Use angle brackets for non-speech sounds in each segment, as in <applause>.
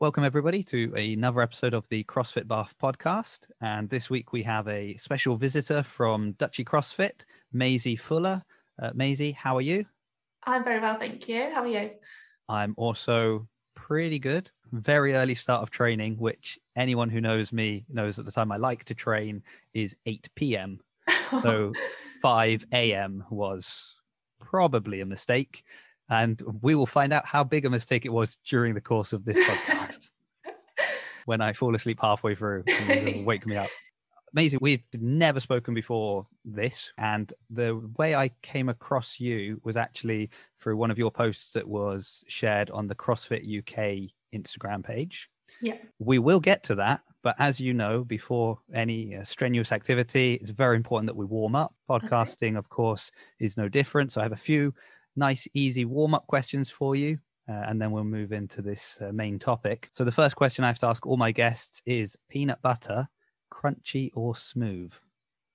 Welcome, everybody, to another episode of the CrossFit Bath podcast. And this week we have a special visitor from Duchy CrossFit, Maisie Fuller. Uh, Maisie, how are you? I'm very well, thank you. How are you? I'm also pretty good. Very early start of training, which anyone who knows me knows at the time I like to train is 8 p.m. <laughs> So 5 a.m. was probably a mistake. And we will find out how big a mistake it was during the course of this podcast when I fall asleep halfway through and <laughs> wake me up. Amazing. We've never spoken before this. And the way I came across you was actually through one of your posts that was shared on the CrossFit UK Instagram page. Yeah. We will get to that. But as you know, before any uh, strenuous activity, it's very important that we warm up. Podcasting, okay. of course, is no different. So I have a few nice, easy warm up questions for you. Uh, and then we'll move into this uh, main topic. So, the first question I have to ask all my guests is peanut butter, crunchy or smooth?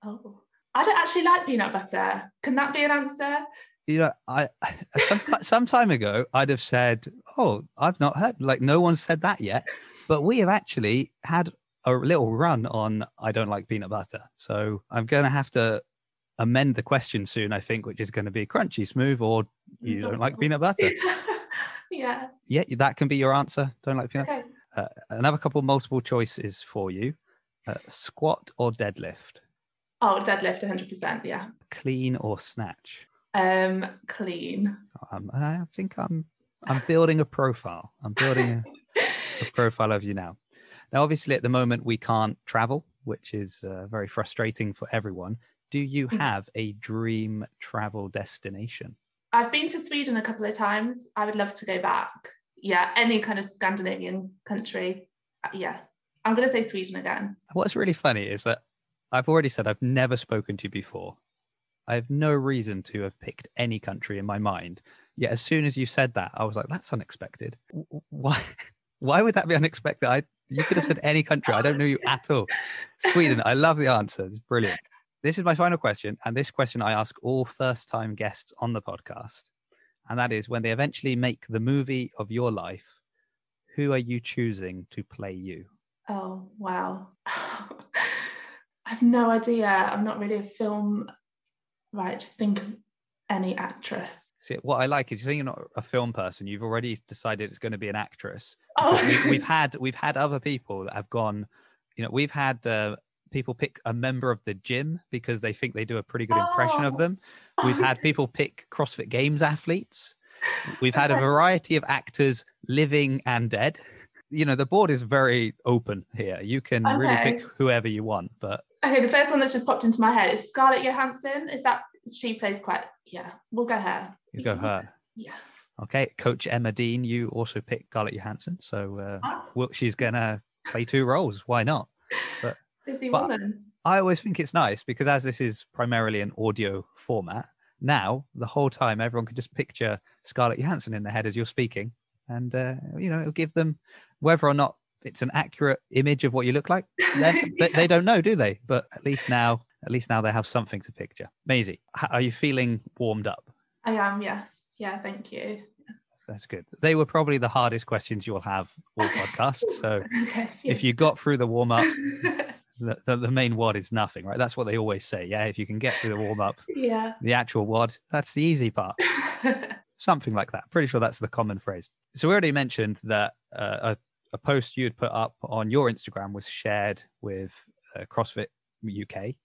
Oh, I don't actually like peanut butter. Can that be an answer? You know, I <laughs> some, some time ago I'd have said, "Oh, I've not heard like no one said that yet," but we have actually had a little run on I don't like peanut butter, so I'm going to have to amend the question soon, I think, which is going to be crunchy, smooth, or you don't like <laughs> peanut butter. <laughs> yeah. Yeah, that can be your answer. Don't like peanut. Okay. Uh, another couple multiple choices for you: uh, squat or deadlift. Oh, deadlift, 100%. Yeah. Clean or snatch. Um, clean. Um, I think I'm I'm building a profile. I'm building a, a <laughs> profile of you now. Now, obviously, at the moment we can't travel, which is uh, very frustrating for everyone. Do you mm. have a dream travel destination? I've been to Sweden a couple of times. I would love to go back. Yeah, any kind of Scandinavian country. Uh, yeah, I'm going to say Sweden again. What's really funny is that I've already said I've never spoken to you before. I have no reason to have picked any country in my mind. Yet as soon as you said that, I was like, that's unexpected. Why? <laughs> Why would that be unexpected? I you could have said any country. I don't know you at all. Sweden. I love the answer. It's brilliant. This is my final question. And this question I ask all first time guests on the podcast. And that is when they eventually make the movie of your life, who are you choosing to play you? Oh, wow. <sighs> I have no idea. I'm not really a film, right? Just think of any actress. See, what I like is you think you're not a film person. You've already decided it's going to be an actress. Oh. We, have had we've had other people that have gone. You know, we've had uh, people pick a member of the gym because they think they do a pretty good impression of oh. them. We've had <laughs> people pick CrossFit Games athletes. We've had a <laughs> variety of actors, living and dead. You know, the board is very open here. You can okay. really pick whoever you want. But okay, the first one that's just popped into my head is Scarlett Johansson. Is that she plays quite? Yeah, we'll go her. You go her. Yeah. Okay, Coach Emma Dean, you also picked Scarlett Johansson, so uh, oh. well, she's gonna play two roles. Why not? But Busy but woman. I always think it's nice because as this is primarily an audio format, now the whole time everyone can just picture Scarlett Johansson in their head as you're speaking, and uh, you know it'll give them whether or not it's an accurate image of what you look like. yeah. <laughs> they, they, don't know, do they? But at least now, at least now they have something to picture. Maisie, are you feeling warmed up? I am. Yes. Yeah. Thank you. That's good. They were probably the hardest questions you'll have all podcast. So <laughs> okay, if you got through the warm up, <laughs> the, the, the, main WOD is nothing, right? That's what they always say. Yeah, if you can get through the warm up, <laughs> yeah, the actual WOD, that's the easy part. <laughs> Something like that. Pretty sure that's the common phrase. So we already mentioned that uh, a, a post you had put up on your Instagram was shared with uh, CrossFit UK.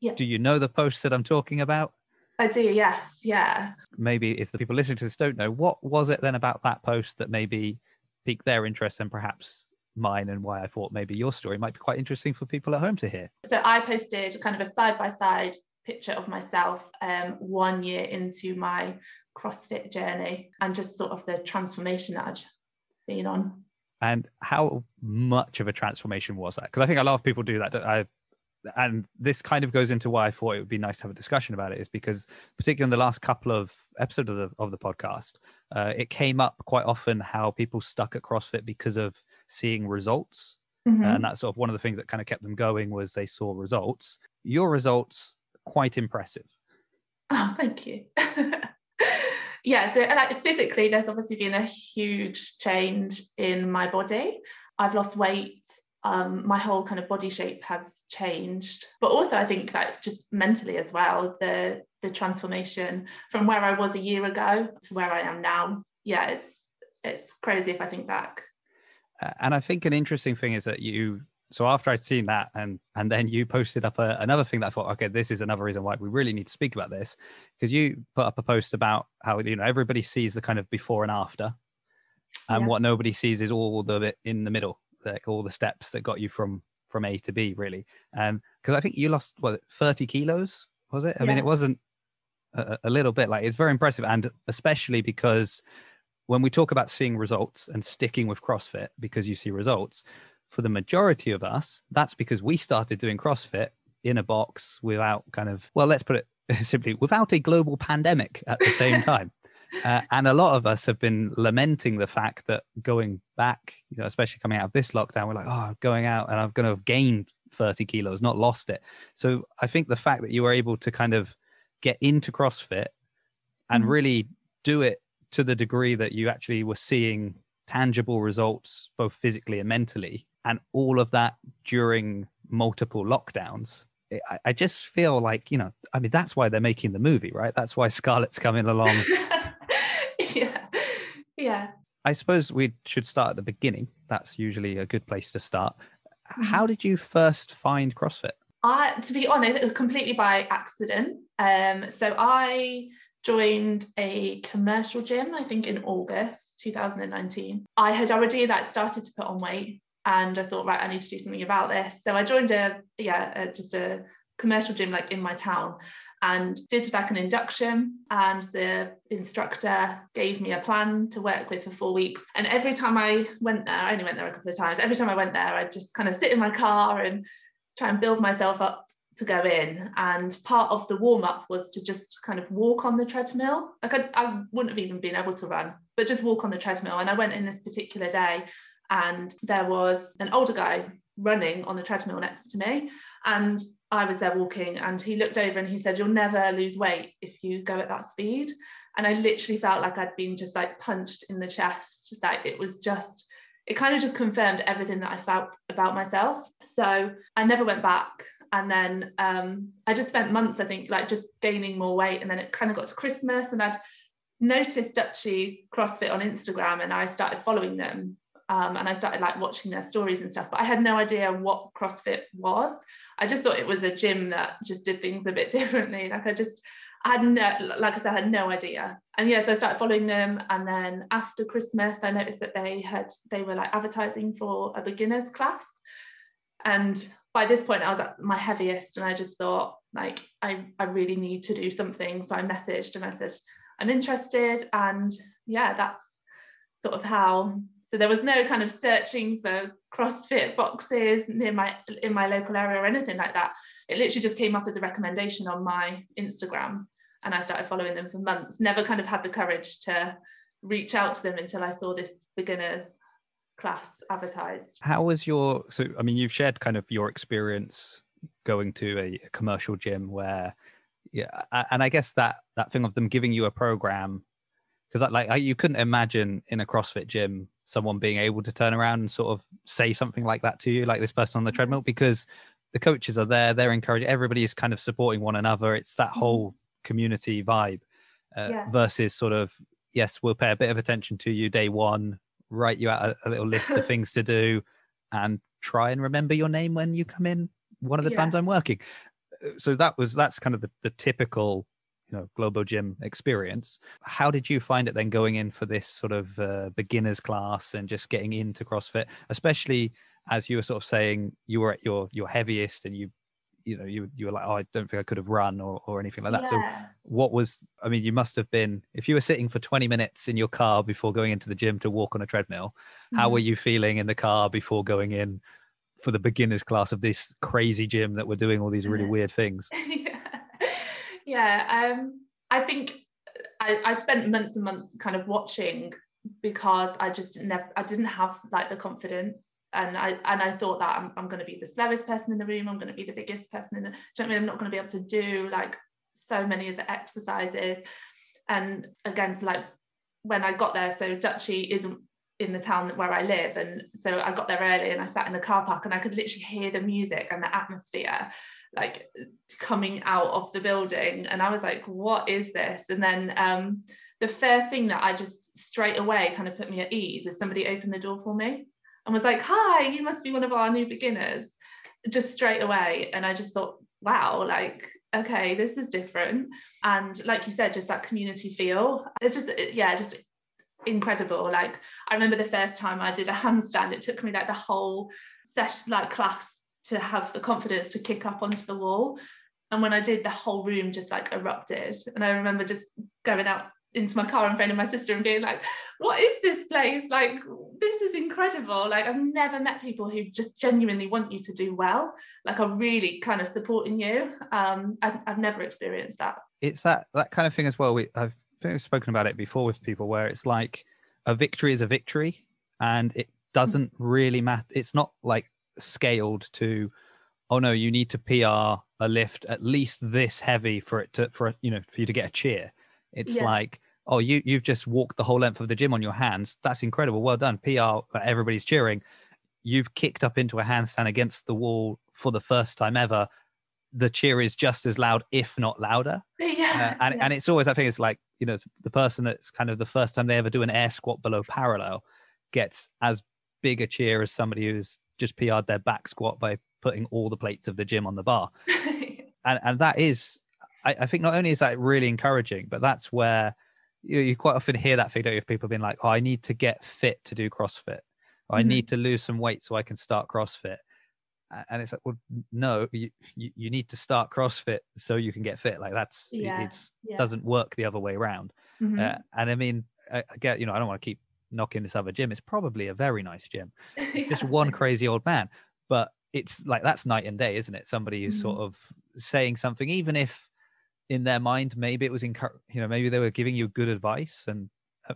Yeah. Do you know the post that I'm talking about? I do, yes, yeah. Maybe if the people listening to this don't know, what was it then about that post that maybe piqued their interest and perhaps mine and why I thought maybe your story might be quite interesting for people at home to hear. So I posted kind of a side by side picture of myself um, one year into my CrossFit journey and just sort of the transformation that I'd been on. And how much of a transformation was that? Because I think a lot of people do that. I, and this kind of goes into why I thought it would be nice to have a discussion about it, is because particularly in the last couple of episodes of the of the podcast, uh, it came up quite often how people stuck at CrossFit because of seeing results. Mm-hmm. And that's sort of one of the things that kind of kept them going was they saw results. Your results quite impressive. Oh, thank you. <laughs> yeah, so like physically, there's obviously been a huge change in my body. I've lost weight. Um, my whole kind of body shape has changed, but also I think that just mentally as well, the the transformation from where I was a year ago to where I am now. Yeah, it's it's crazy if I think back. And I think an interesting thing is that you so after I'd seen that and and then you posted up a, another thing that I thought, okay, this is another reason why we really need to speak about this because you put up a post about how you know everybody sees the kind of before and after, and yeah. what nobody sees is all the bit in the middle, like all the steps that got you from from A to B, really. Um, and because I think you lost what thirty kilos, was it? I yeah. mean, it wasn't a, a little bit. Like it's very impressive, and especially because when we talk about seeing results and sticking with CrossFit because you see results for the majority of us, that's because we started doing CrossFit in a box without kind of, well, let's put it <laughs> simply, without a global pandemic at the same <laughs> time. Uh, and a lot of us have been lamenting the fact that going back, you know, especially coming out of this lockdown, we're like, oh, going out and I'm going to have gained 30 kilos, not lost it. So I think the fact that you were able to kind of get into CrossFit and mm-hmm. really do it to the degree that you actually were seeing tangible results, both physically and mentally, and all of that during multiple lockdowns. I, I just feel like, you know, I mean, that's why they're making the movie, right? That's why Scarlett's coming along. <laughs> yeah. Yeah. I suppose we should start at the beginning. That's usually a good place to start. Mm-hmm. How did you first find CrossFit? I, to be honest, it was completely by accident. Um, so I joined a commercial gym, I think in August 2019. I had already like started to put on weight and I thought, right, I need to do something about this. So I joined a yeah, a, just a commercial gym like in my town and did like an induction and the instructor gave me a plan to work with for four weeks and every time i went there i only went there a couple of times every time i went there i'd just kind of sit in my car and try and build myself up to go in. And part of the warm up was to just kind of walk on the treadmill. Like I, I wouldn't have even been able to run but just walk on the treadmill. And i went in this particular day and there was an older guy running on the treadmill next to me. And I was there walking and he looked over and he said you'll never lose weight if you go at that speed. And I literally felt like I'd been just like punched in the chest. That it was just it kind of just confirmed everything that I felt about myself. So I never went back and then um, I just spent months I think like just gaining more weight and then it kind of got to Christmas and I'd noticed Duchy CrossFit on Instagram and I started following them um, and I started like watching their stories and stuff. But I had no idea what CrossFit was. I just thought it was a gym that just did things a bit <laughs> differently. Like I just, I had no, like I said, I had no idea. And yeah, so I started following them. And then after Christmas, I noticed that they had, they were like advertising for a beginner's class. And by this point, I was at my heaviest, and I just thought, like, I, I really need to do something. So I messaged and I said, I'm interested. And yeah, that's sort of how so there was no kind of searching for CrossFit boxes near my in my local area or anything like that. It literally just came up as a recommendation on my Instagram and I started following them for months. Never kind of had the courage to reach out to them until I saw this beginners class advertised. How was your so I mean you've shared kind of your experience going to a, commercial gym where yeah and I guess that that thing of them giving you a program because like I, you couldn't imagine in a CrossFit gym someone being able to turn around and sort of say something like that to you, like this person on the treadmill, because the coaches are there, they're encouraging, everybody is kind of supporting one another. It's that mm-hmm. whole community vibe uh, yeah. versus sort of, yes, we'll pay a bit of attention to you day one, write you out a, a little list of things to do, and try and remember your name when you come in one of the yeah. times I'm working. Uh, so that was that's kind of the, the typical you know Globo Gym experience. How did you find it then going in for this sort of uh, beginners class and just getting into CrossFit, especially as you were sort of saying you were at your your heaviest and you you know you you were like oh I don't think I could have run or or anything like that. Yeah. So what was I mean you must have been if you were sitting for 20 minutes in your car before going into the gym to walk on a treadmill, mm-hmm. how were mm-hmm. you feeling in the car before going in for the beginners class of this crazy gym that were doing all these really weird things? <laughs> yeah yeah um, i think I, I spent months and months kind of watching because i just never i didn't have like the confidence and I and I thought that I'm, I'm going to be the slowest person in the room. I'm going to be the biggest person in the. Do you know I mean? I'm not going to be able to do like so many of the exercises. And again, like when I got there, so Duchy isn't in the town where I live. And so I got there early and I sat in the car park and I could literally hear the music and the atmosphere like coming out of the building. And I was like, what is this? And then um, the first thing that I just straight away kind of put me at ease is somebody opened the door for me and was like, hi, you must be one of our new beginners, just straight away. And I just thought, wow, like, okay, this is different. And like you said, just that community feel. It's just, yeah, just incredible. Like I remember the first time I did a handstand, it took me like the whole session, like class to have the confidence to kick up onto the wall. And when I did, the whole room just like erupted. And I remember just going out into my car and phoning my sister and being like, what is this place? Like, this is incredible. Like, I've never met people who just genuinely want you to do well, like, are really kind of supporting you. Um, I've, I've never experienced that. It's that that kind of thing as well. We, I've we've spoken about it before with people where it's like a victory is a victory and it doesn't really matter. It's not like scaled to, oh no, you need to PR a lift at least this heavy for it to, for, you know, for you to get a cheer it's yeah. like, oh, you you've just walked the whole length of the gym on your hands. That's incredible. Well done. PR, everybody's cheering. You've kicked up into a handstand against the wall for the first time ever. The cheer is just as loud, if not louder. <laughs> Yeah. Uh, and, yeah. and it's always, I think it's like, you know, the person that's kind of the first time they ever do an air squat below parallel gets as big a cheer as somebody who's just PR'd their back squat by putting all the plates of the gym on the bar. <laughs> and and that is I, I, think not only is that really encouraging, but that's where you, you quite often hear that feedback of people being like, "Oh, I need to get fit to do CrossFit. Or, I mm-hmm. need to lose some weight so I can start CrossFit." And it's like, well, no, you, you, you need to start CrossFit so you can get fit. Like that's yeah. it's yeah. doesn't work the other way around. Mm-hmm. Uh, and I mean, I, I, get you know I don't want to keep knocking this other gym. It's probably a very nice gym, <laughs> yeah. just one crazy old man, but it's like that's night and day, isn't it? Somebody who's mm-hmm. sort of saying something, even if in their mind maybe it was encourage you know maybe they were giving you good advice and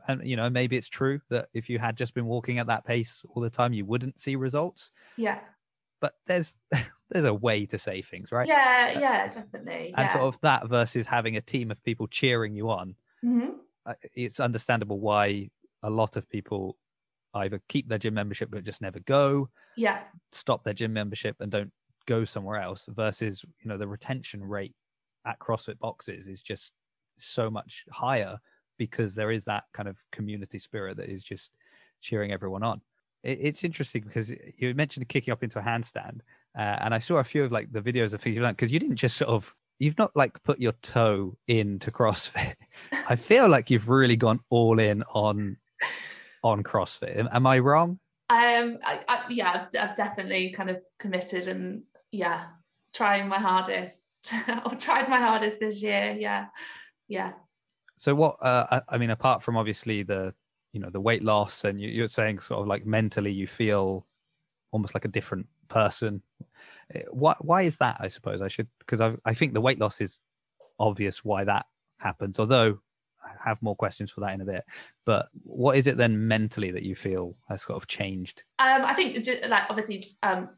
and you know maybe it's true that if you had just been walking at that pace all the time you wouldn't see results. Yeah. But there's <laughs> there's a way to say things right? Yeah uh, yeah definitely and yeah. sort of that versus having a team of people cheering you on. Mm-hmm. It's understandable why a lot of people either keep their gym membership but just never go yeah. stop their gym membership and don't go somewhere else versus you know the retention rate at CrossFit boxes is just so much higher because there is that kind of community spirit that is just cheering everyone on. It, it's interesting because you mentioned kicking up into a handstand, uh, and I saw a few of like the videos of things you've done because you didn't just sort of you've not like put your toe into CrossFit. <laughs> I feel like you've really gone all in on on CrossFit. Am, am I wrong? Um, I, I, yeah, I've definitely kind of committed and yeah, trying my hardest <laughs> I've tried my hardest this year. Yeah, yeah. So what? Uh, I, I mean, apart from obviously the you know the weight loss, and you, you're saying sort of like mentally you feel almost like a different person. Eh, why? Why is that? I suppose I should because I I think the weight loss is obvious why that happens. Although I have more questions for that in a bit. But what is it then mentally that you feel has sort of changed? Um, I think just, like obviously um,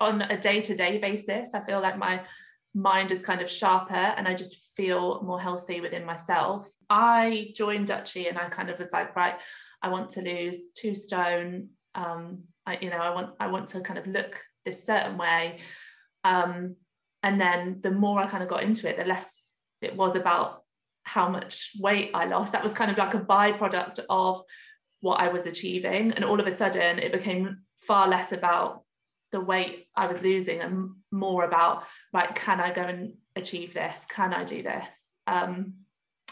on a day to day basis, I feel like my mind is kind of sharper and I just feel more healthy within myself. I joined Duchy and I kind of was like, right, I want to lose two stone. Um, I, you know, I want I want to kind of look this certain way. Um, and then the more I kind of got into it, the less it was about how much weight I lost. That was kind of like a byproduct of what I was achieving. And all of a sudden it became far less about the weight I was losing and more about like can I go and achieve this? Can I do this? Um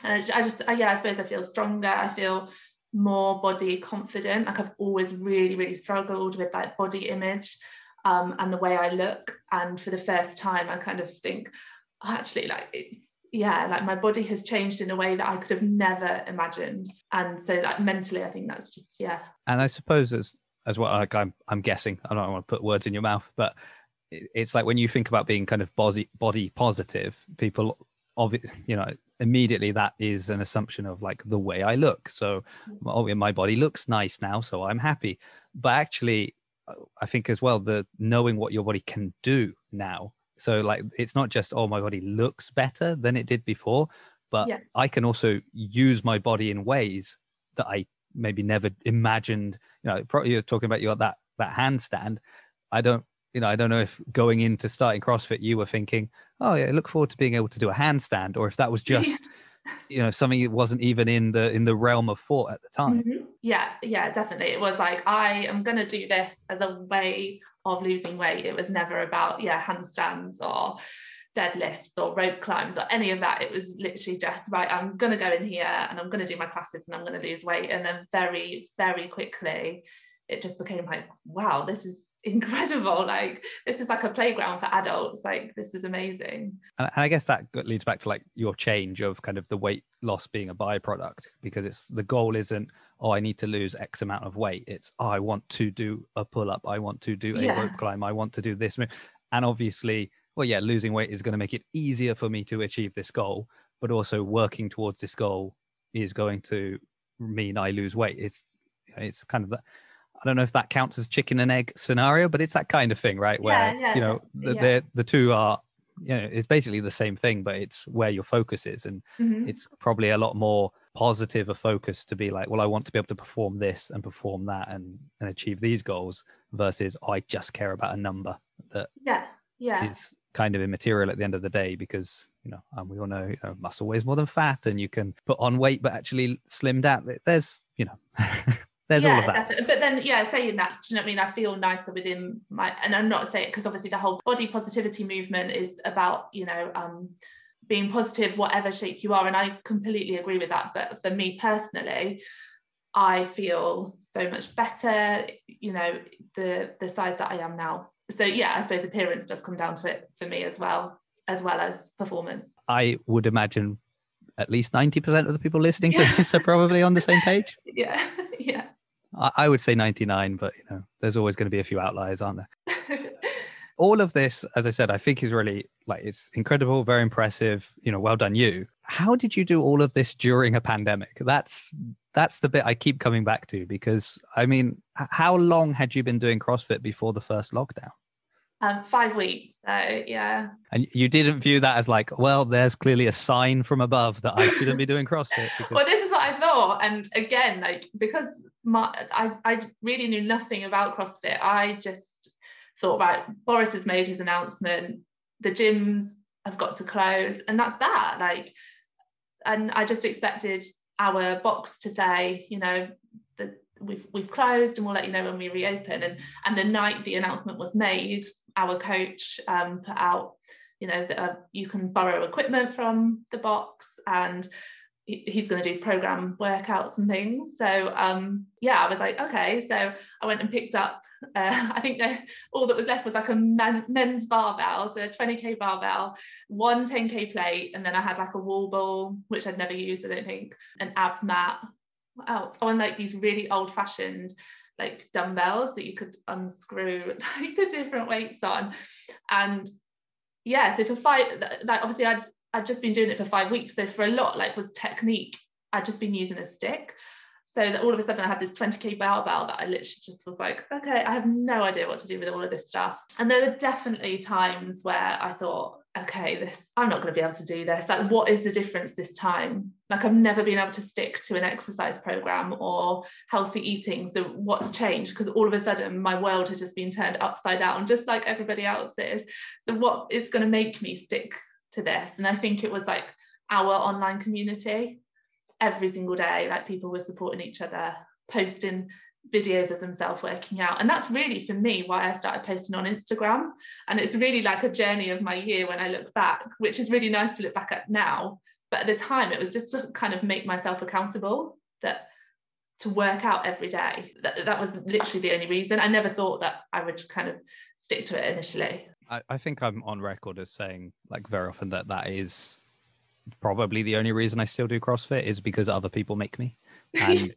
and I, just I, yeah I suppose I feel stronger. I feel more body confident. Like I've always really really struggled with like body image um and the way I look. And for the first time I kind of think actually like it's yeah like my body has changed in a way that I could have never imagined. And so like mentally I think that's just yeah. And I suppose as as well. Like I'm, I'm guessing. I don't want to put words in your mouth, but it's like when you think about being kind of body body positive, people, obviously, you know, immediately that is an assumption of like the way I look. So, oh, my body looks nice now, so I'm happy. But actually, I think as well the knowing what your body can do now. So like it's not just oh my body looks better than it did before, but Yeah. I can also use my body in ways that I maybe never imagined. You know, probably you're talking about your that that handstand. I don't, you know, I don't know if going into starting CrossFit, you were thinking, oh yeah, I look forward to being able to do a handstand, or if that was just, you know, something that wasn't even in the in the realm of thought at the time. Mhm. Yeah, yeah, definitely. It was like I am going to do this as a way of losing weight. It was never about yeah handstands or deadlifts or rope climbs or any of that. It was literally just right. I'm going to go in here and I'm going to do my classes and I'm going to lose weight. And then very very quickly, it just became like wow, this is <laughs> incredible. Like this is like a playground for adults. Like this is amazing. And I guess that leads back to like your change of kind of the weight loss being a byproduct because it's the goal isn't oh I need to lose X amount of weight. It's oh, I want to do a pull up. I want to do a Yeah. rope climb. I want to do this. move. And obviously, well, yeah, losing weight is going to make it easier for me to achieve this goal, but also working towards this goal is going to mean I lose weight. It's it's kind of that. I don't know if that counts as chicken and egg scenario, but it's that kind of thing, right? Where Yeah, yeah, you know the, yeah. the the two are you know it's basically the same thing but it's where your focus is and Mhm. it's probably a lot more positive a focus to be like well i want to be able to perform this and perform that and and achieve these goals versus "Oh, i just care about a number that Yeah, yeah. is kind of immaterial at the end of the day because you know um, we all know, you know muscle weighs more than fat and you can put on weight but actually slim down there's you know <laughs> there's all of that. But then, yeah, saying that, do you know what I mean? I feel nicer within my, and I'm not saying because obviously the whole body positivity movement is about, you know, um, being positive, whatever shape you are, and I completely agree with that. But for me personally, I feel so much better, you know, the the size that I am now. So yeah, I suppose appearance does come down to it for me as well, as well as performance. i would imagine at least 90% of the people listening to this are probably on the same page <laughs> Yeah, <laughs> yeah. I, I would say 99 but you know there's always going to be a few outliers aren't there <laughs> all of this as i said i think is really like it's incredible very impressive you know well done you how did you do all of this during a pandemic that's that's the bit i keep coming back to because i mean how long had you been doing crossfit before the first lockdown um, five weeks. So yeah. and you didn't view that as like well there's clearly a sign from above that i shouldn't be doing crossfit <laughs> because Well, this is what I thought, and again, like because my I, I really knew nothing about CrossFit, I just thought, right, Boris has made his announcement, the gyms have got to close, and that's that. Like, and I just expected our box to say, you know, that we've we've closed, and we'll let you know when we reopen. And and the night the announcement was made, our coach um, put out, you know, that uh, you can borrow equipment from the box and he's going to do program workouts and things. So um yeah i was like okay. So i went and picked up uh, <laughs> i think all that was left was like a men, men's barbell so a 20k barbell one 10k plate and then i had like a wall ball which i'd never used i don't think an ab mat. What else oh and like these really old fashioned like dumbbells that you could unscrew <laughs> like the different weights on. And yeah so for five like obviously i'd I'd just been doing it for five weeks. So for a lot, like was technique, I'd just been using a stick. So that all of a sudden I had this 20k barbell that I literally just was like, okay, I have no idea what to do with all of this stuff. And there were definitely times where I thought, okay, this I'm not going to be able to do this. Like, what is the difference this time? Like I've never been able to stick to an exercise program or healthy eating. So what's changed? Because all of a sudden my world has just been turned upside down, just like everybody else's. So what is going to make me stick to this. And i think it was like our online community every single day like people were supporting each other posting videos of themselves working out. And that's really for me why i started posting on instagram. And it's really like a journey of my year when i look back which is really nice to look back at now. But at the time it was just to kind of make myself accountable that to work out every day. That, that was literally the only reason. I never thought that i would kind of stick to it initially I, I think I'm on record as saying like very often that that is probably the only reason I still do CrossFit is because other people make me. <laughs> And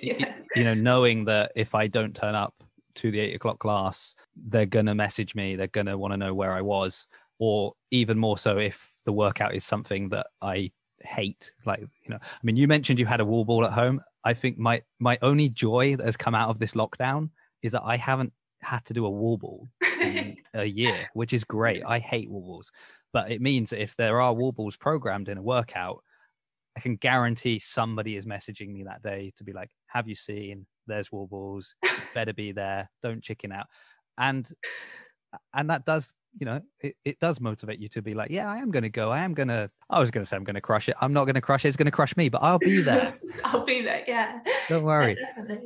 Yeah. you know, knowing that if I don't turn up to the eight o'clock class, they're gonna message me, they're gonna want to know where I was, or even more so if the workout is something that I hate. Like, you know, I mean, you mentioned you had a wall ball at home. I think my my only joy that has come out of this lockdown is that I haven't had to do a wall ball in a year, which is <laughs> great. I hate wall balls, but it means that if there are wall balls programmed in a workout, I can guarantee somebody is messaging me that day to be like, "Have you seen? There's wall balls. <laughs> Better be there. Don't chicken out." And and that does you know it, it does motivate you to be like yeah i am going to go i am going to i was going to say i'm going to crush it i'm not going to crush it it's going to crush me but i'll be <laughs> there i'll be there yeah don't worry yeah,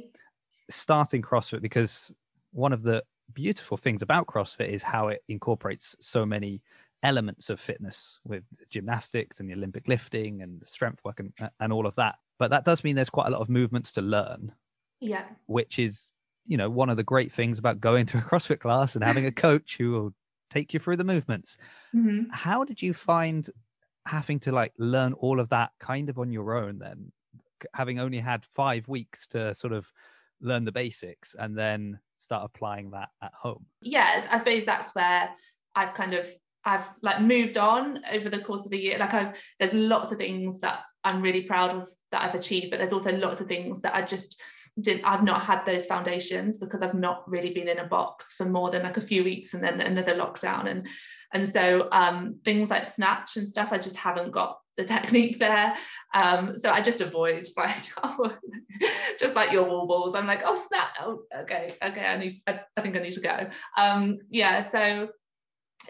starting crossfit because one of the beautiful things about crossfit is how it incorporates so many elements of fitness with gymnastics and the olympic lifting and strength work and, and all of that. But that does mean there's quite a lot of movements to learn yeah. which is you know one of the great things about going to a <laughs> crossfit class and having a coach who will take you through the movements. Mm-hmm. how did you find having to like learn all of that kind of on your own then having only had five weeks to sort of learn the basics and then start applying that at home? Yeah i suppose that's where i've kind of i've like moved on over the course of the year. Like i've there's lots of things that i'm really proud of that i've achieved but there's also lots of things that i just didn't I've not had those foundations because I've not really been in a box for more than like a few weeks and then another lockdown. And and so um, things like snatch and stuff I just haven't got the <laughs> technique there. Um, so I just avoid <laughs> like oh, just like your wall balls. I'm like oh snap. Oh, okay okay I need I, I think I need to go. Um, yeah so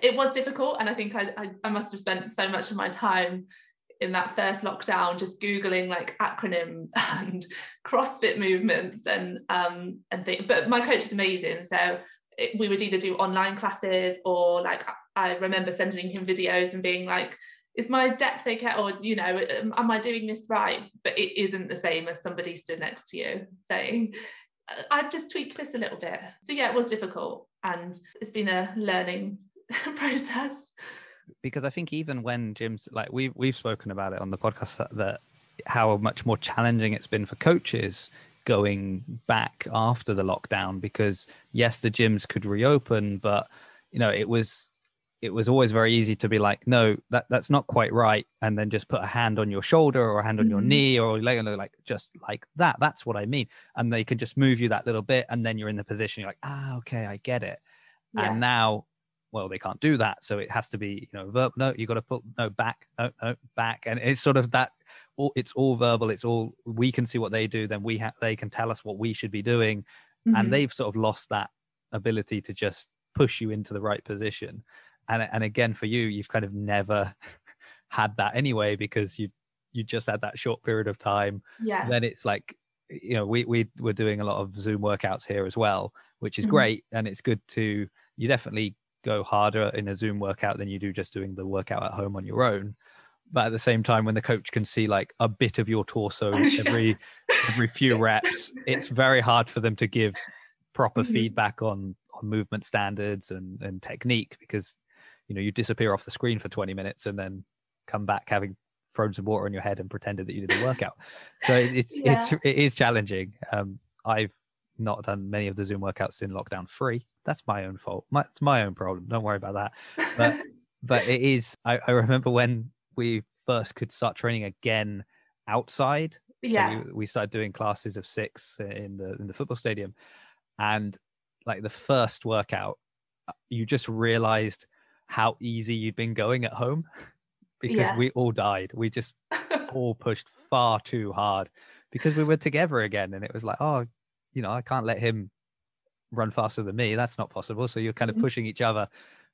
it was difficult and I think I, I, I must have spent so much of my time in that first lockdown just googling like acronyms <laughs> and crossfit movements and um and things but my coach is amazing. So it, we would either do online classes or like i remember sending him videos and being like is my depth okay? Or you know um, am i doing this right? But it isn't the same as somebody stood next to you. Saying uh, i just tweaked this a little bit. So yeah it was difficult. And it's been a learning <laughs> process. Because I think even when gyms like we've we've spoken about it on the podcast that, that how much more challenging it's been for coaches going back after the lockdown because yes the gyms could reopen but you know it was it was always very easy to be like no that that's not quite right and then just put a hand on your shoulder or a hand on mm-hmm. your knee or leg like just like that that's what i mean and they can just move you that little bit and then you're in the position you're like ah okay i get it yeah. and now well they can't do that so it has to be you know verb no you got to put no back no no back and it's sort of that all it's all verbal it's all we can see what they do then we have they can tell us what we should be doing mm-hmm. and they've sort of lost that ability to just push you into the right position and and again for you you've kind of never <laughs> had that anyway because you you just had that short period of time yeah then it's like you know we we were doing a lot of zoom workouts here as well which is mm-hmm. great and it's good to you definitely go harder in a Zoom workout than you do just doing the workout at home on your own. But at the same time, when the coach can see like a bit of your torso <laughs> every every few <laughs> reps, it's very hard for them to give proper mm-hmm. feedback on on movement standards and and technique because you know you disappear off the screen for 20 minutes and then come back having thrown some water on your head and pretended that you did a workout. <laughs> So it's yeah. it's it is challenging. Um, I've not done many of the Zoom workouts in lockdown free that's my own fault. My, it's my own problem. Don't worry about that. But <laughs> but it is. I, I remember when we first could start training again outside. Yeah. So we, we started doing classes of six in the in the football stadium, and like the first workout, uh, you just realized how easy you'd been going at home because yeah. we all died. We just <laughs> all pushed far too hard because we were together again, and it was like, oh, you know, I can't let him run faster than me. That's not possible. So you're kind of mm-hmm. pushing each other.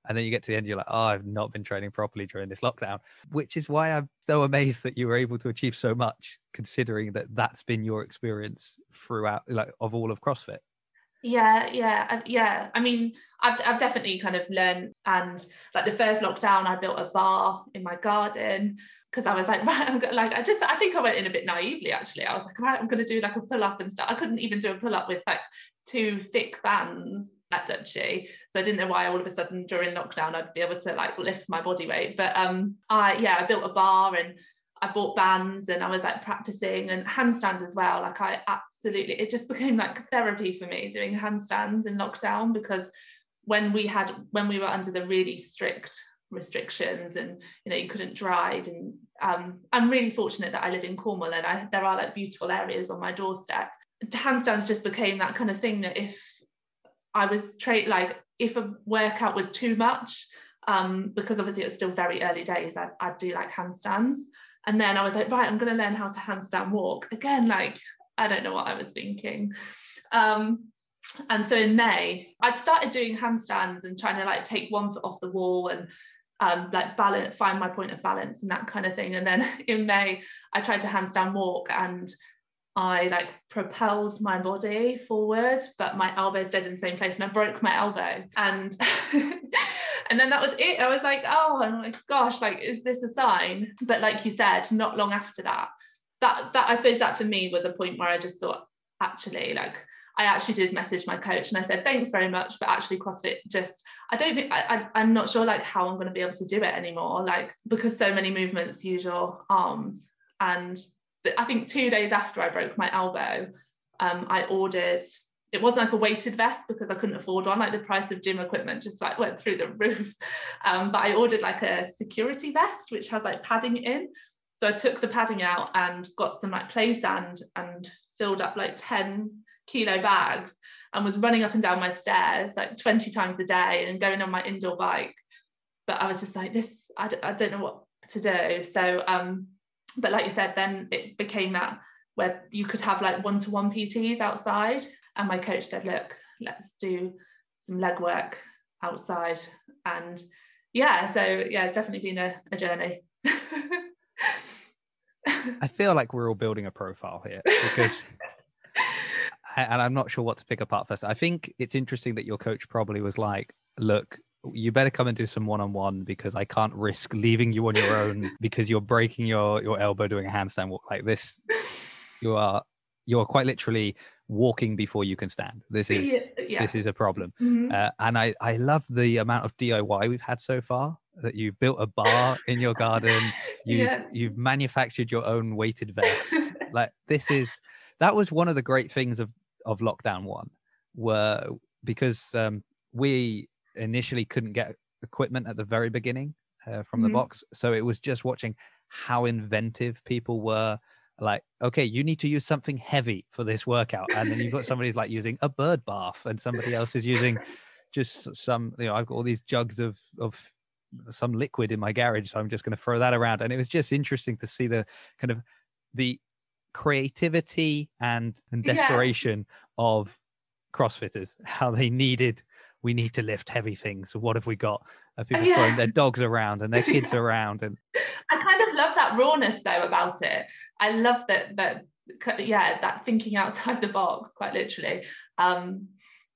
And then you get to the end, you're like, oh, I've not been training properly during this lockdown, which is why I'm so amazed that you were able to achieve so much, considering that that's been your experience throughout, like, of all of CrossFit. Yeah, yeah, yeah. I mean, I've I've definitely kind of learned, and like the first lockdown, I built a bar in my garden because I was like, <laughs> right, I'm like, I just, I think I went in a bit naively actually. I was like, right, I'm going to do like a pull up and stuff. I couldn't even do a pull up with like two thick bands at Duchy. So I didn't know why all of a sudden during lockdown I'd be able to like lift my body weight. But um I yeah, I built a bar and I bought bands and I was like practicing and handstands as well. Like I absolutely it just became like therapy for me doing handstands in lockdown because when we had when we were under the really strict restrictions and you know you couldn't drive and um, I'm really fortunate that I live in Cornwall and I, there are like beautiful areas on my doorstep handstands just became that kind of thing that if I was trade like if a workout was too much, um, because obviously it's still very early days, I'd, I'd do like handstands. And then I was like, right, I'm going to learn how to handstand walk. Again, like, I don't know what I was thinking. Um, and so in May, I'd started doing handstands and trying to like take one foot off the wall and um, like balance, find my point of balance and that kind of thing. And then <laughs> in May, I tried to handstand walk and I like propelled my body forward, but my elbow stayed in the same place and I broke my elbow. And <laughs> and then that was it. I was like, oh, like, gosh, like, is this a sign? But like you said, not long after that, that that I suppose that for me was a point where I just thought, actually, like I actually did message my coach and I said, thanks very much. But actually, CrossFit just, I don't think, I, I, am not sure like how I'm going to be able to do it anymore. Like, because so many movements use your arms. And I think two days after I broke my elbow, um, I ordered, it wasn't like a weighted vest because I couldn't afford one. Like the price of gym equipment just like went through the <laughs> roof. Um, but I ordered like a security vest, which has like padding in. So I took the padding out and got some like play sand and filled up like 10 kilo bags and was running up and down my stairs like 20 times a day and going on my indoor bike. But i was just like this I d- I don't know what to do. So um but like you said then it became that where you could have like one-to-one pts outside. And my coach said look let's do some leg work outside. And yeah so yeah it's definitely been a, a journey <laughs> I feel like we're all building a profile here because <laughs> and I'm not sure what to pick apart first. I think it's interesting that your coach probably was like, look, you better come and do some one-on-one because I can't risk leaving you on your own <laughs> because you're breaking your your elbow doing a handstand walk like this. You are you are quite literally walking before you can stand. This is yeah, this is a problem. Mm-hmm. Uh, and I I love the amount of DIY we've had so far. That you've built a bar in your garden. <laughs> You've yeah. you've manufactured your own weighted vest. <laughs> like this is that was one of the great things of of lockdown one were because um, we initially couldn't get equipment at the very beginning uh, from the mm-hmm. box so it was just watching how inventive people were like okay you need to use something heavy for this workout and then you've got somebody's like using a bird bath and somebody else is using <laughs> just some you know i've got all these jugs of of some liquid in my garage so i'm just going to throw that around and it was just interesting to see the kind of the creativity and, and desperation yeah. of CrossFitters, how they needed, we need to lift heavy things. So what have we got? Are people yeah. throwing their dogs around and their <laughs> kids around? And I kind of love that rawness though about it. I love that that yeah, that thinking outside the box, quite literally. Um,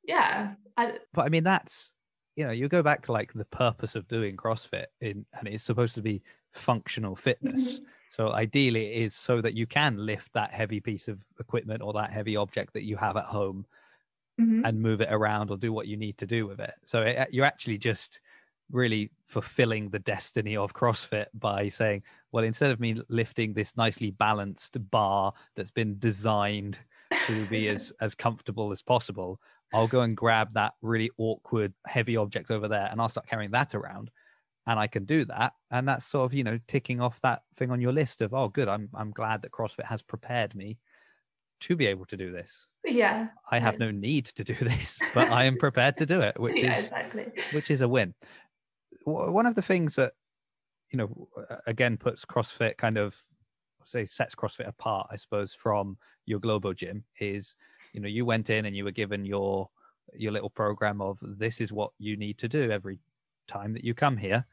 yeah. I, but I mean that's you know, you go back to like the purpose of doing CrossFit in and it's supposed to be functional fitness. Mm-hmm. So ideally, it is so that you can lift that heavy piece of equipment or that heavy object that you have at home mm-hmm. and move it around or do what you need to do with it. So it, you're actually just really fulfilling the destiny of CrossFit by saying, well, instead of me lifting this nicely balanced bar that's been designed to be <laughs> as as comfortable as possible, I'll go and grab that really awkward heavy object over there and I'll start carrying that around and I can do that. And that's sort of, you know, ticking off that thing on your list of, oh, good, I'm I'm glad that CrossFit has prepared me to be able to do this. Yeah. I have no need to do <laughs> this, but I am prepared to do it, <laughs> which yeah, is exactly. which is a win. One of the things that, you know, again puts CrossFit kind of say sets CrossFit apart, I suppose, from your Globo Gym is, you know, you went in and you were given your your little program of this is what you need to do every time that you come here.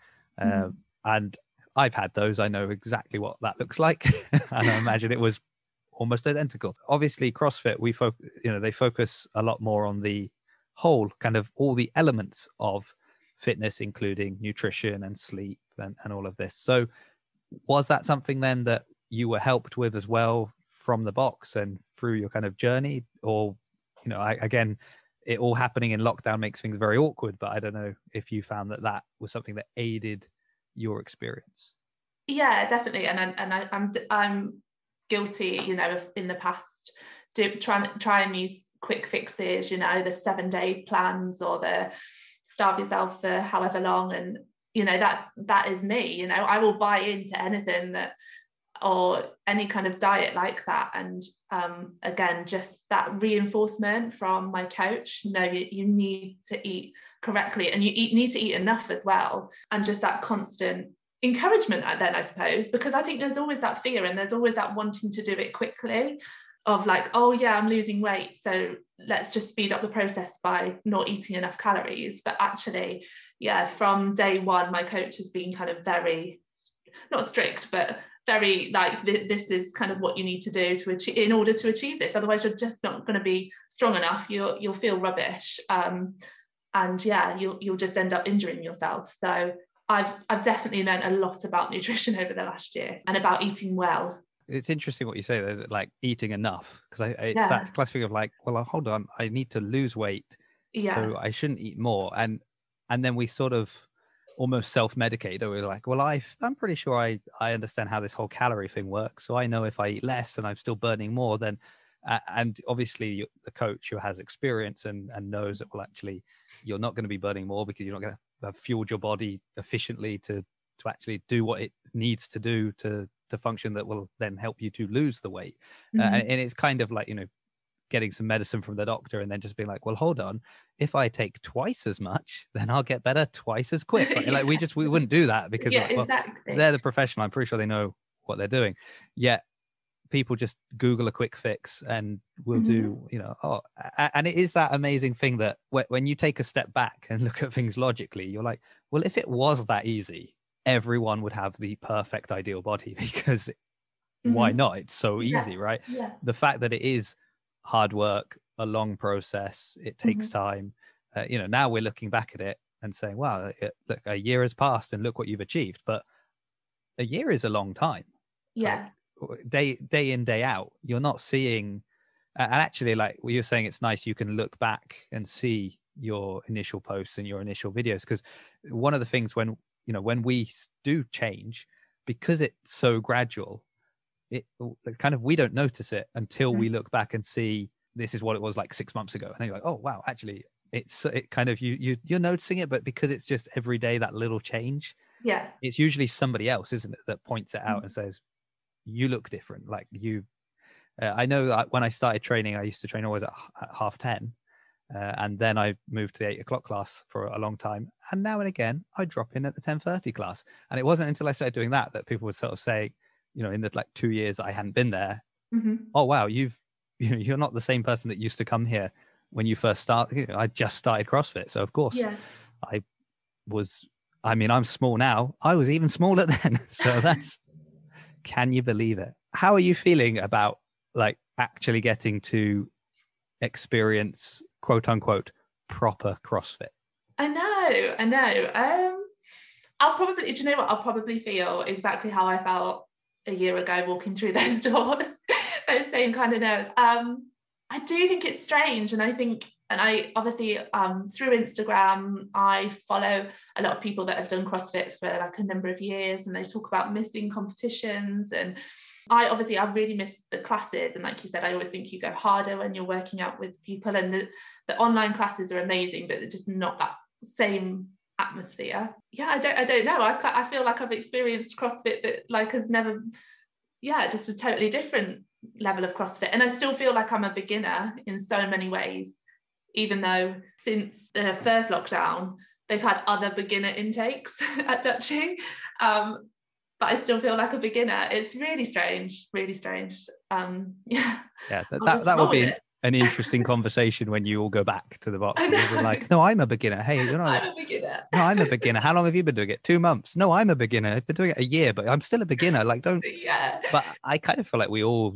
mm and I've had those. I know exactly what that looks like. <laughs> and I imagine it was almost identical. Obviously, CrossFit, we focus, you know, they focus a lot more on the whole kind of all the elements of fitness, including nutrition and sleep and, and all of this. So, was that something then that you were helped with as well from the box and through your kind of journey? Or, you know, I, again, it all happening in lockdown makes things very awkward. But I don't know if you found that that was something that aided your experience. Yeah, definitely, and I, and I, I'm I'm guilty, you know, in the past do, trying trying these quick fixes, you know, the seven day plans or the starve yourself for however long, and you know that's that is me. You know, I will buy into anything that or any kind of diet like that. And um, again, just that reinforcement from my coach no, you, you need to eat correctly and you eat, need to eat enough as well. And just that constant encouragement uh, then i suppose because i think there's always that fear and there's always that wanting to do it quickly of like oh yeah i'm losing weight so let's just speed up the process by not eating enough calories but actually yeah from day one my coach has been kind of very not strict but very like th- this is kind of what you need to do to achieve in order to achieve this otherwise you're just not going to be strong enough you'll you'll feel rubbish um, and yeah you'll you'll just end up injuring yourself so I've I've definitely learned a lot about <laughs> nutrition over the last year and about eating well. It's interesting what you say. There's like eating enough because I it's yeah. that classic of like, well, hold on, I need to lose weight, yeah. so I shouldn't eat more, and and then we sort of almost self-medicate. Or we're like, well, I I'm pretty sure I I understand how this whole calorie thing works, so I know if I eat less and I'm still burning more, then uh, and obviously the coach who has experience and and knows that well actually you're not going to be burning more because you're not going to have fueled your body efficiently to to actually do what it needs to do to to function that will then help you to lose the weight mm-hmm. uh, and, and it's kind of like you know getting some medicine from the doctor and then just being like well hold on if i take twice as much <laughs> then i'll get better twice as quick like, yeah. like we just we wouldn't do that because yeah, like, well, exactly. they're the professional i'm pretty sure they know what they're doing yet people just google a quick fix and we'll mm-hmm. do you know oh and it is that amazing thing that when you take a step back and <laughs> look at things logically you're like well if it was that easy everyone would have the perfect ideal body <laughs> because mm-hmm. why not it's so easy yeah. right yeah. the fact that it is hard work a long process it takes mm-hmm. time. Uh, you know now we're looking back at it and saying wow it, look a year has passed and look what you've achieved but a year is a long time. Yeah. day day in day out you're not seeing and actually like what you're saying it's nice you can look back and see your initial posts and your initial videos because one of the things when you know when we do change because it's so gradual it kind of we don't notice it until mm-hmm. we look back and see this is what it was like six months ago and then you're like oh wow actually it's it kind of you you you're noticing it but because it's just every day that little change yeah it's usually somebody else isn't it that points it out mm-hmm. and says you look different. Like you, uh, I know that when I started training, I used to train always at, at half 10. Uh, and then I moved to the eight o'clock class for a long time. And now and again, I drop in at the 1030 class. And it wasn't until I started doing that, that people would sort of say, you know, in the like two years I hadn't been there, mm-hmm. oh, wow, you've, you know, you're not the same person that used to come here when you first started. You know, I just started CrossFit. So of course yeah. I was, I mean, I'm small now. I was even smaller <laughs> then. So that's, can you believe it? How are you feeling about like actually getting to experience quote unquote proper CrossFit? I know, I know. Um, I'll probably, do you know what? I'll probably feel exactly how I felt a year ago walking through <laughs> those doors, those same kind of nerves. Um, I do think it's strange, and I think and I obviously um, through Instagram, I follow a lot of people that have done CrossFit for like a number of years, and they talk about missing competitions. And I obviously I really miss the classes, and like you said, I always think you go harder when you're working out with people, and the, the online classes are amazing, but they're just not that same atmosphere. Yeah, I don't I don't know. I've I feel like I've experienced CrossFit that like has never, yeah, just a totally different level of CrossFit, and I still feel like I'm a beginner in so many ways even though since the first lockdown, they've had other beginner intakes <laughs> at Dutching. Um, but I still feel like a beginner. It's really strange, really strange. Um, <laughs> yeah. Yeah, that, that, that would be an, an, interesting conversation when you all go back to the box. And like, no, I'm a beginner. Hey, you're not. I'm a beginner. No, I'm a beginner. How long have you been doing it? Two months. No, I'm a beginner. I've been doing it a year, but I'm still a beginner. Like, don't. <laughs> Yeah. But I kind of feel like we all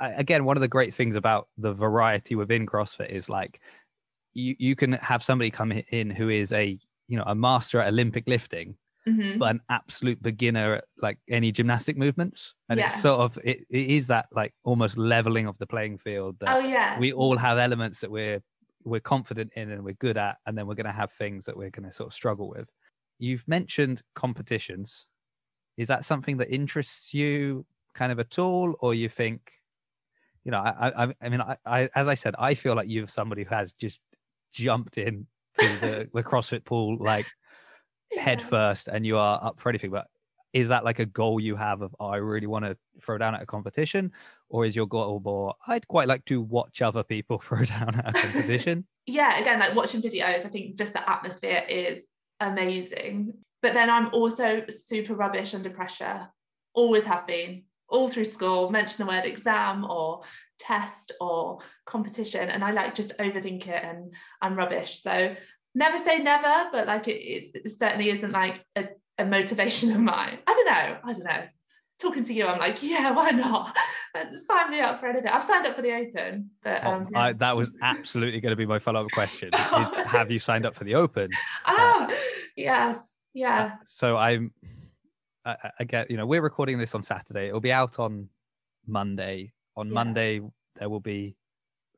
again, one of the great things about the variety within CrossFit is like you you can have somebody come in who is a you know a master at Olympic lifting, mm-hmm. but an absolute beginner at like any gymnastic movements, and yeah. it's sort of it, it is that like almost leveling of the playing field. oh yeah, we all have elements that we're we're confident in and we're good at, and then we're going to have things that we're going to sort of struggle with. You've mentioned competitions. Is that something that interests you kind of at all, or you think you know, I, I, I mean, I, I, as I said, I feel like you're somebody who has just jumped in to the, <laughs> the CrossFit pool like. Head first, and you are up for anything. But is that like a goal you have of, oh, I really want to throw down at a competition, or is your goal more, I'd quite like to watch other people <laughs> throw down at a competition? <laughs> yeah, again, like watching videos, I think just the atmosphere is amazing. but then I'm also super rubbish under pressure. Always have been all through school. Mention the word exam or test or competition, and I like just overthink it, and I'm rubbish. So never say never, but like it, it certainly isn't like a, a motivation of mine. I don't know. I don't know. Talking to you, I'm like, yeah, <laughs> why not? Sign me up for anything. I've signed up for the Open, but Oh, um, I, that was absolutely going to be my follow-up question: <laughs> is Have you signed up for the Open? ah, yes, yeah. So I'm. I, I- I get. You know, we're recording this on Saturday. It'll be out on Monday. On Yeah. Monday, there will be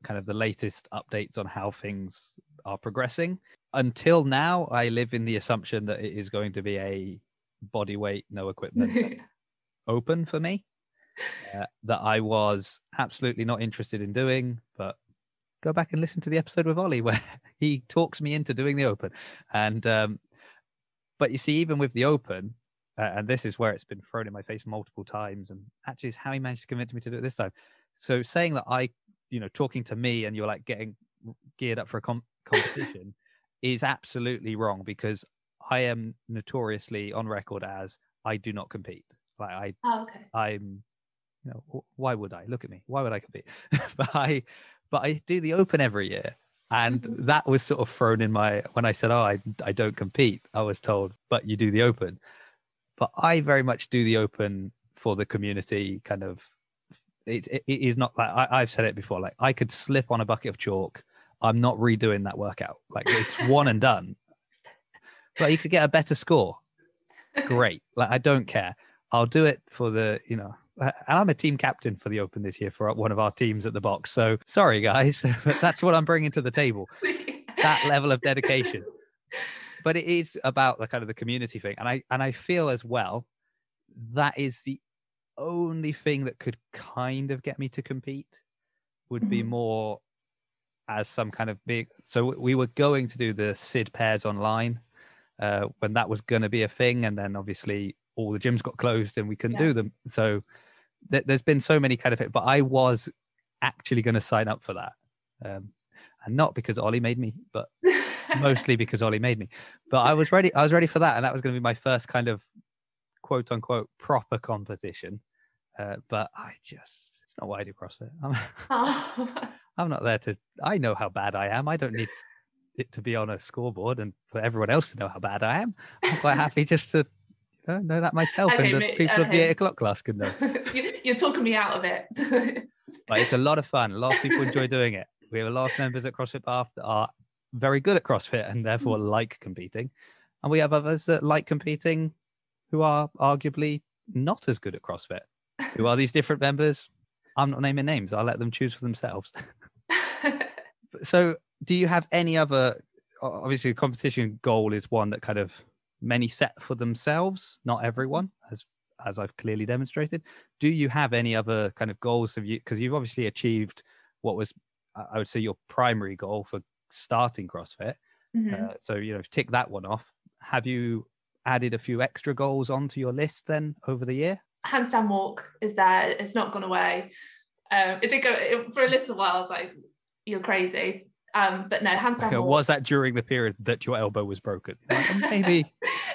kind of the latest updates on how things are progressing. Until now, I live in the assumption that it is going to be a body weight, no equipment <laughs> open for me uh, that I was absolutely not interested in doing. But go back and listen to the episode with Ollie <laughs> where he talks me into doing the open. And, um, but you see, even with the open, uh, and this is where it's been thrown in my face multiple times, and actually, is how he managed to convince me to do it this time. So saying that I, you know, talking to me and you're like getting geared up for a com- competition <laughs> is absolutely wrong because I am notoriously on record as I do not compete. Like I oh, okay. I'm, you know, why would I look at me? Why would I compete? <laughs> but I, but I do the Open every year, and Mhm. that was sort of thrown in my when I said, "Oh, I I don't compete." I was told, "But you do the Open." But I very much do the Open for the community. Kind of, it's it, it is not like I, I've said it before. Like I could slip on a bucket of chalk. I'm not redoing that workout. Like it's one and done. But you could get a better score great. Like I don't care. I'll do it for the, you know, and I'm a team captain for the Open this year for one of our teams at the box. So sorry guys, <laughs> but that's what I'm bringing to the table. That level of dedication. But it is about the kind of the community thing, and I and I feel as well that is the only thing that could kind of get me to compete would be Mhm. more as some kind of big. So we were going to do the Sid pairs online uh, when that was going to be a thing, and then obviously all the gyms got closed and we couldn't Yeah. do them. So th- there's been so many kind of it, but I was actually going to sign up for that, um, and not because Ollie made me, but <laughs> mostly because Ollie made me. But I was ready. I was ready for that, and that was going to be my first kind of quote unquote proper competition. Uh, but I just it's not why I do CrossFit. I'm, oh. <laughs> <laughs> I'm not there to. I know how bad I am. I don't need it to be on a scoreboard and for everyone else to know how bad I am. I'm quite <laughs> happy just to you know, know that myself Okay, and the people of the eight o'clock class can know. You- You're talking me out of it. But it's a lot of fun. A lot of people enjoy doing it. We have a lot of members at CrossFit Bath that are very good at CrossFit and therefore like competing. And we have others that like competing who are arguably not as good at CrossFit. Who are these different members? I'm not naming names. I'll let them choose for themselves. <laughs> <laughs> So, do you have any other? Obviously, the competition goal is one that kind of many set for themselves, not everyone, as as I've clearly demonstrated. Do you have any other kind of goals? Have you because you've obviously achieved what was, I would say, your primary goal for starting CrossFit. Mhm. Uh, so you know, tick that one off. Have you added a few extra goals onto your list then over the year? Handstand walk is there. It's not gone away. Um, it did go it, for a little while. I was like, "You're crazy," um, but no, handstand walk. Was that during the period that your elbow was broken? <laughs> Like, maybe.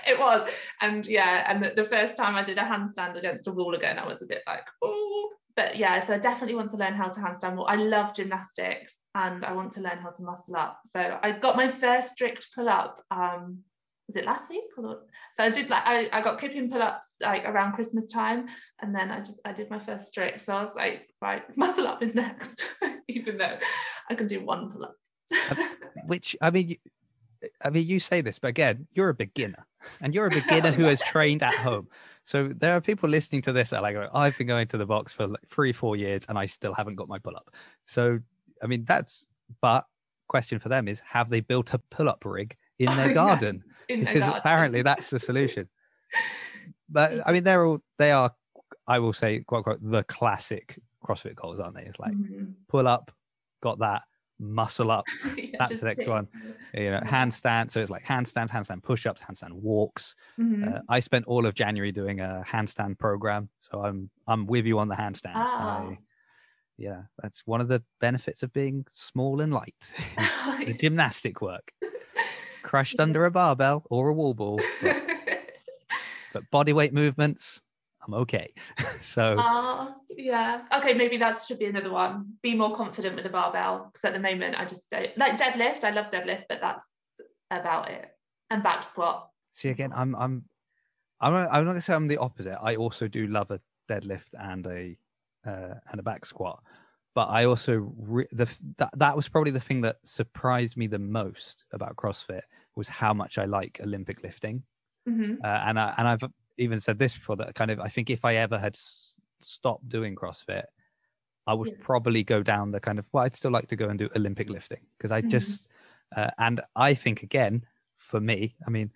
it was, and yeah, and the, the first time I did a handstand against a wall again, I was a bit like, "Oh." But yeah, so I definitely want to learn how to handstand walk. I love gymnastics, and I want to learn how to muscle up. So I got my first strict pull up. Um, was it last week or so I did like I, I got kipping pull-ups like around Christmas time and then I just I did my first strict so I was like right <laughs> muscle up is next <laughs> even though I can do one pull-up <laughs> which I mean, you- I mean, you say this, but again, you're a beginner, and you're a beginner who has trained at home. So there are people listening to this that are like, oh, I've been going to the box for like three, four years, and I still haven't got my pull up. So, I mean, that's. But question for them is, have they built a pull up rig in Oh, their yeah, garden? the because apparently that's the solution. <laughs> But I mean, they're all they are. I will say, quote unquote, the classic CrossFit goals, aren't they? It's like Mhm. pull up, got that, muscle up, <laughs> Yeah, that's the next one. you know, handstand. So it's like handstand, handstand push-ups, handstand walks. Mhm. Uh, I spent all of January doing a handstand program, so I'm I'm with you on the handstands. Ah. I, yeah, that's one of the benefits of being small and light. <laughs> the gymnastic work, crushed under a barbell or a wall ball. <laughs> but but body weight movements, I'm okay. <laughs> so uh, yeah. Okay, maybe that should be another one. Be more confident with the barbell. Because at the moment I just don't like deadlift. I love deadlift, but that's about it. And back squat. See again, I'm I'm I'm not, I'm not gonna say I'm the opposite. I also do love a deadlift and a uh, and a back squat, but I also re- the that that was probably the thing that surprised me the most about CrossFit was how much I like Olympic lifting, Mhm. uh, and I, and I've even said this before that kind of I think if I ever had s- stopped doing CrossFit, I would Yeah. probably go down the kind of well, I'd still like to go and do Olympic lifting because I Mhm. just uh, and I think again for me, I mean,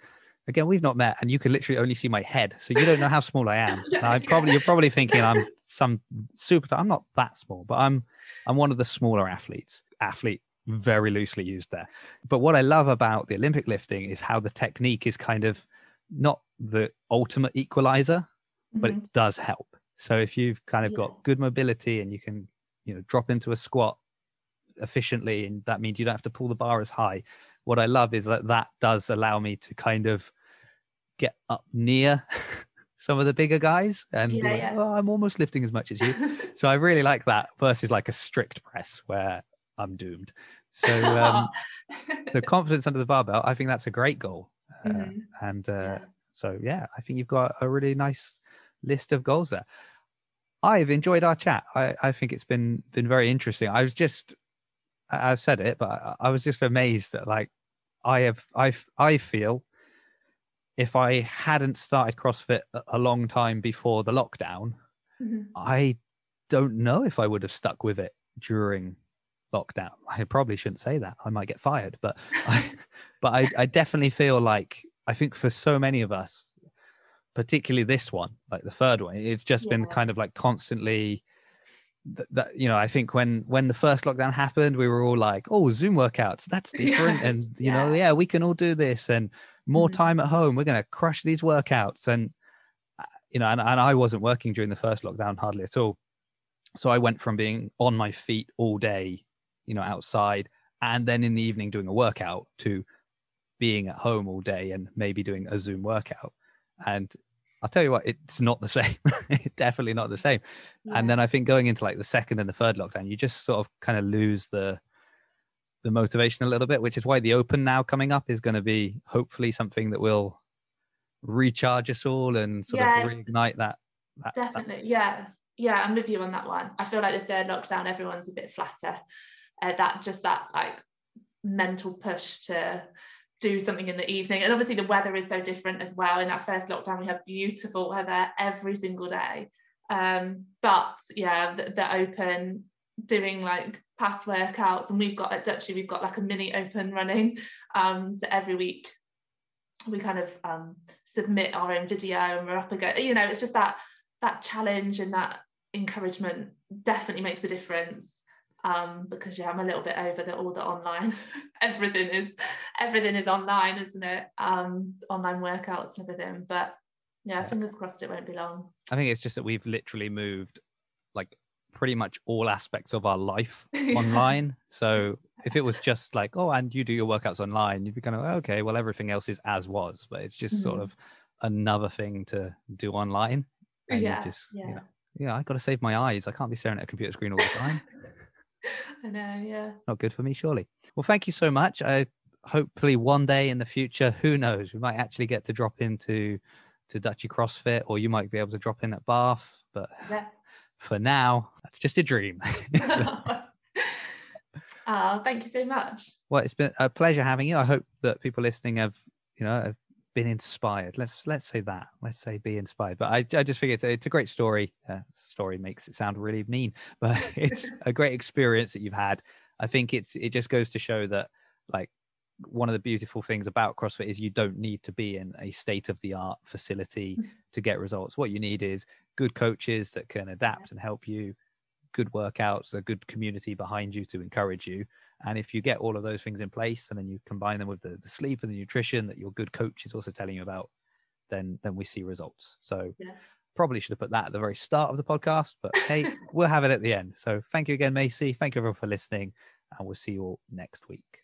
again we've not met, and you can literally only see my head, so you don't know how small I am. <laughs> And I Yeah. probably you're probably thinking I'm some super. I'm not that small, but I'm I'm one of the smaller athletes. Athlete very loosely used there. But what I love about the Olympic lifting is how the technique is kind of not the ultimate equalizer, but Mhm. it does help. So if you've kind of Yeah. got good mobility and you can, you know, drop into a squat efficiently, and that means you don't have to pull the bar as high. What I love is that that does allow me to kind of get up near <laughs> some of the bigger guys and Yeah, like, yeah. oh, I'm almost lifting as much as you. <laughs> so I really like that versus like a strict press where I'm doomed. So um, so <laughs> confidence under the barbell, I think that's a great goal. Uh, Mhm. And uh, Yeah. so yeah, I think you've got a really nice list of goals there. I've enjoyed our chat. I, I think it's been been very interesting. I was just I- I've said it, but I, I was just amazed that like I have I I feel if I hadn't started CrossFit a- long time before the lockdown, Mhm. I don't know if I would have stuck with it during lockdown. I probably shouldn't say that. I might get fired, but I, <laughs> but I, I definitely feel like I think for so many of us, particularly this one, like the third one, it's just been kind of like constantly that, that you know i think when when the first lockdown happened we were all like oh zoom workouts that's <laughs> Yeah. different and you know Yeah. yeah we can all do this and more Mhm. time at home we're going to crush these workouts and uh, you know and, and i wasn't working during the first lockdown hardly at all so i went from being on my feet all day you know outside and then in the evening doing a workout to being at home all day and maybe doing a zoom workout and i'll tell you what it's not the <laughs> same definitely not the same Yeah. and then I think going into like the second and the third lockdown, you just sort of kind of lose the the motivation a little bit, which is why the open now coming up is going to be hopefully something that will recharge us all and sort Yeah. of reignite that. that, that Definitely, yeah, yeah. I'm with you on that one. I feel like the third lockdown, everyone's a bit flatter. Uh, that just that like mental push to do something in the evening, and obviously the weather is so different as well. In that first lockdown, we had beautiful weather every single day. Um, but yeah, they're open doing like past workouts, and we've got at Duchy, we've got like a mini open running. Um, so every week we kind of um, submit our own video and we're up again. You know, it's just that that challenge and that encouragement definitely makes a difference um because yeah i'm a little bit over the all the online <laughs> everything is everything is online isn't it um online workouts and everything but yeah Yeah. fingers crossed it won't be long I think it's just that we've literally moved like pretty much all aspects of our life <laughs> online. So <laughs> if it was just like, oh, and you do your workouts online, you'd be kind of okay, well, everything else is as was, but it's just sort Mhm. of another thing to do online. And you yeah just, you yeah know, yeah, I got to save my eyes. I can't be staring at a computer screen all the time. <laughs> i know yeah Not good for me, surely. Well, thank you so much. I hopefully one day in the future, who knows, we might actually get to drop into to Duchy CrossFit, or you might be able to drop in at Bath. But yeah for now, that's just a dream. <laughs> oh <laughs> thank you so much well, it's been a pleasure having you. I hope that people listening have, you know, have been inspired. Let's let's say that. Let's say be inspired. But I, I just think it's a, it's a great story. Uh, story makes it sound really mean, <laughs> but it's <laughs> a great experience that you've had. I think it's it just goes to show that like one of the beautiful things about CrossFit is you don't need to be in a state of the art facility Mhm. to get results. What you need is good coaches that can adapt and help you, good workouts, a good community behind you to encourage you. And if you get all of those things in place and then you combine them with the, the sleep and the nutrition that your good coach is also telling you about, then then we see results. So Yeah. probably should have put that at the very start of the podcast, but hey, we'll have it at the end. So thank you again, Maisie. Thank you everyone for listening, and we'll see you all next week.